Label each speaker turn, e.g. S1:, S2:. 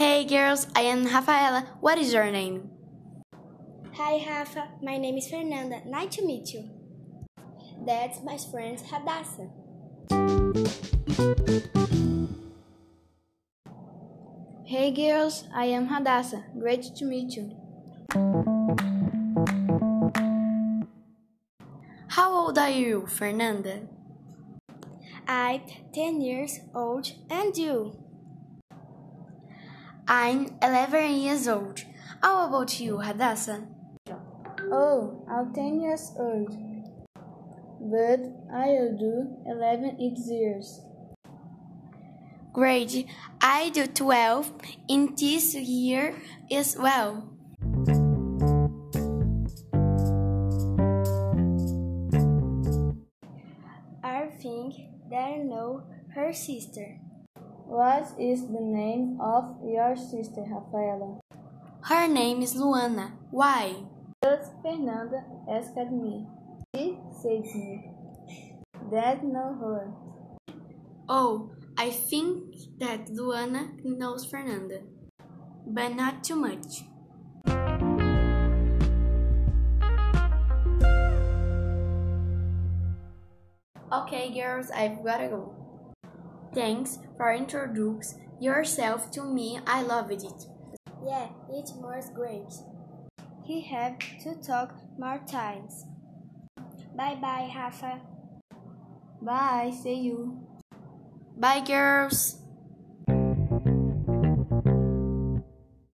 S1: Hey girls, I am Rafaela. What is your name?
S2: Hi Rafa, my name is Fernanda. Nice to meet you. That's my friend Hadassa.
S3: Hey girls, I am Hadassa. Great to meet you.
S1: How old are you, Fernanda?
S2: I'm 10 years old and you?
S1: I'm 11 years old. How about you, Hadassa?
S3: Oh, I'm 10 years old. But I'll do 11 years.
S1: Great. I do 12 in this year as well.
S2: I think they know her sister.
S3: What is the name of your sister, Rafaela?
S1: Her name is Luana. Why?
S3: Because Fernanda asked me. She said me. That know her.
S1: Oh, I think that Luana knows Fernanda, but not too much. Okay, girls, I've gotta go. Thanks for introducing yourself to me. I loved it.
S2: Yeah, it was great. He have to talk more times. Bye bye, Rafa.
S3: Bye, see you.
S1: Bye, girls.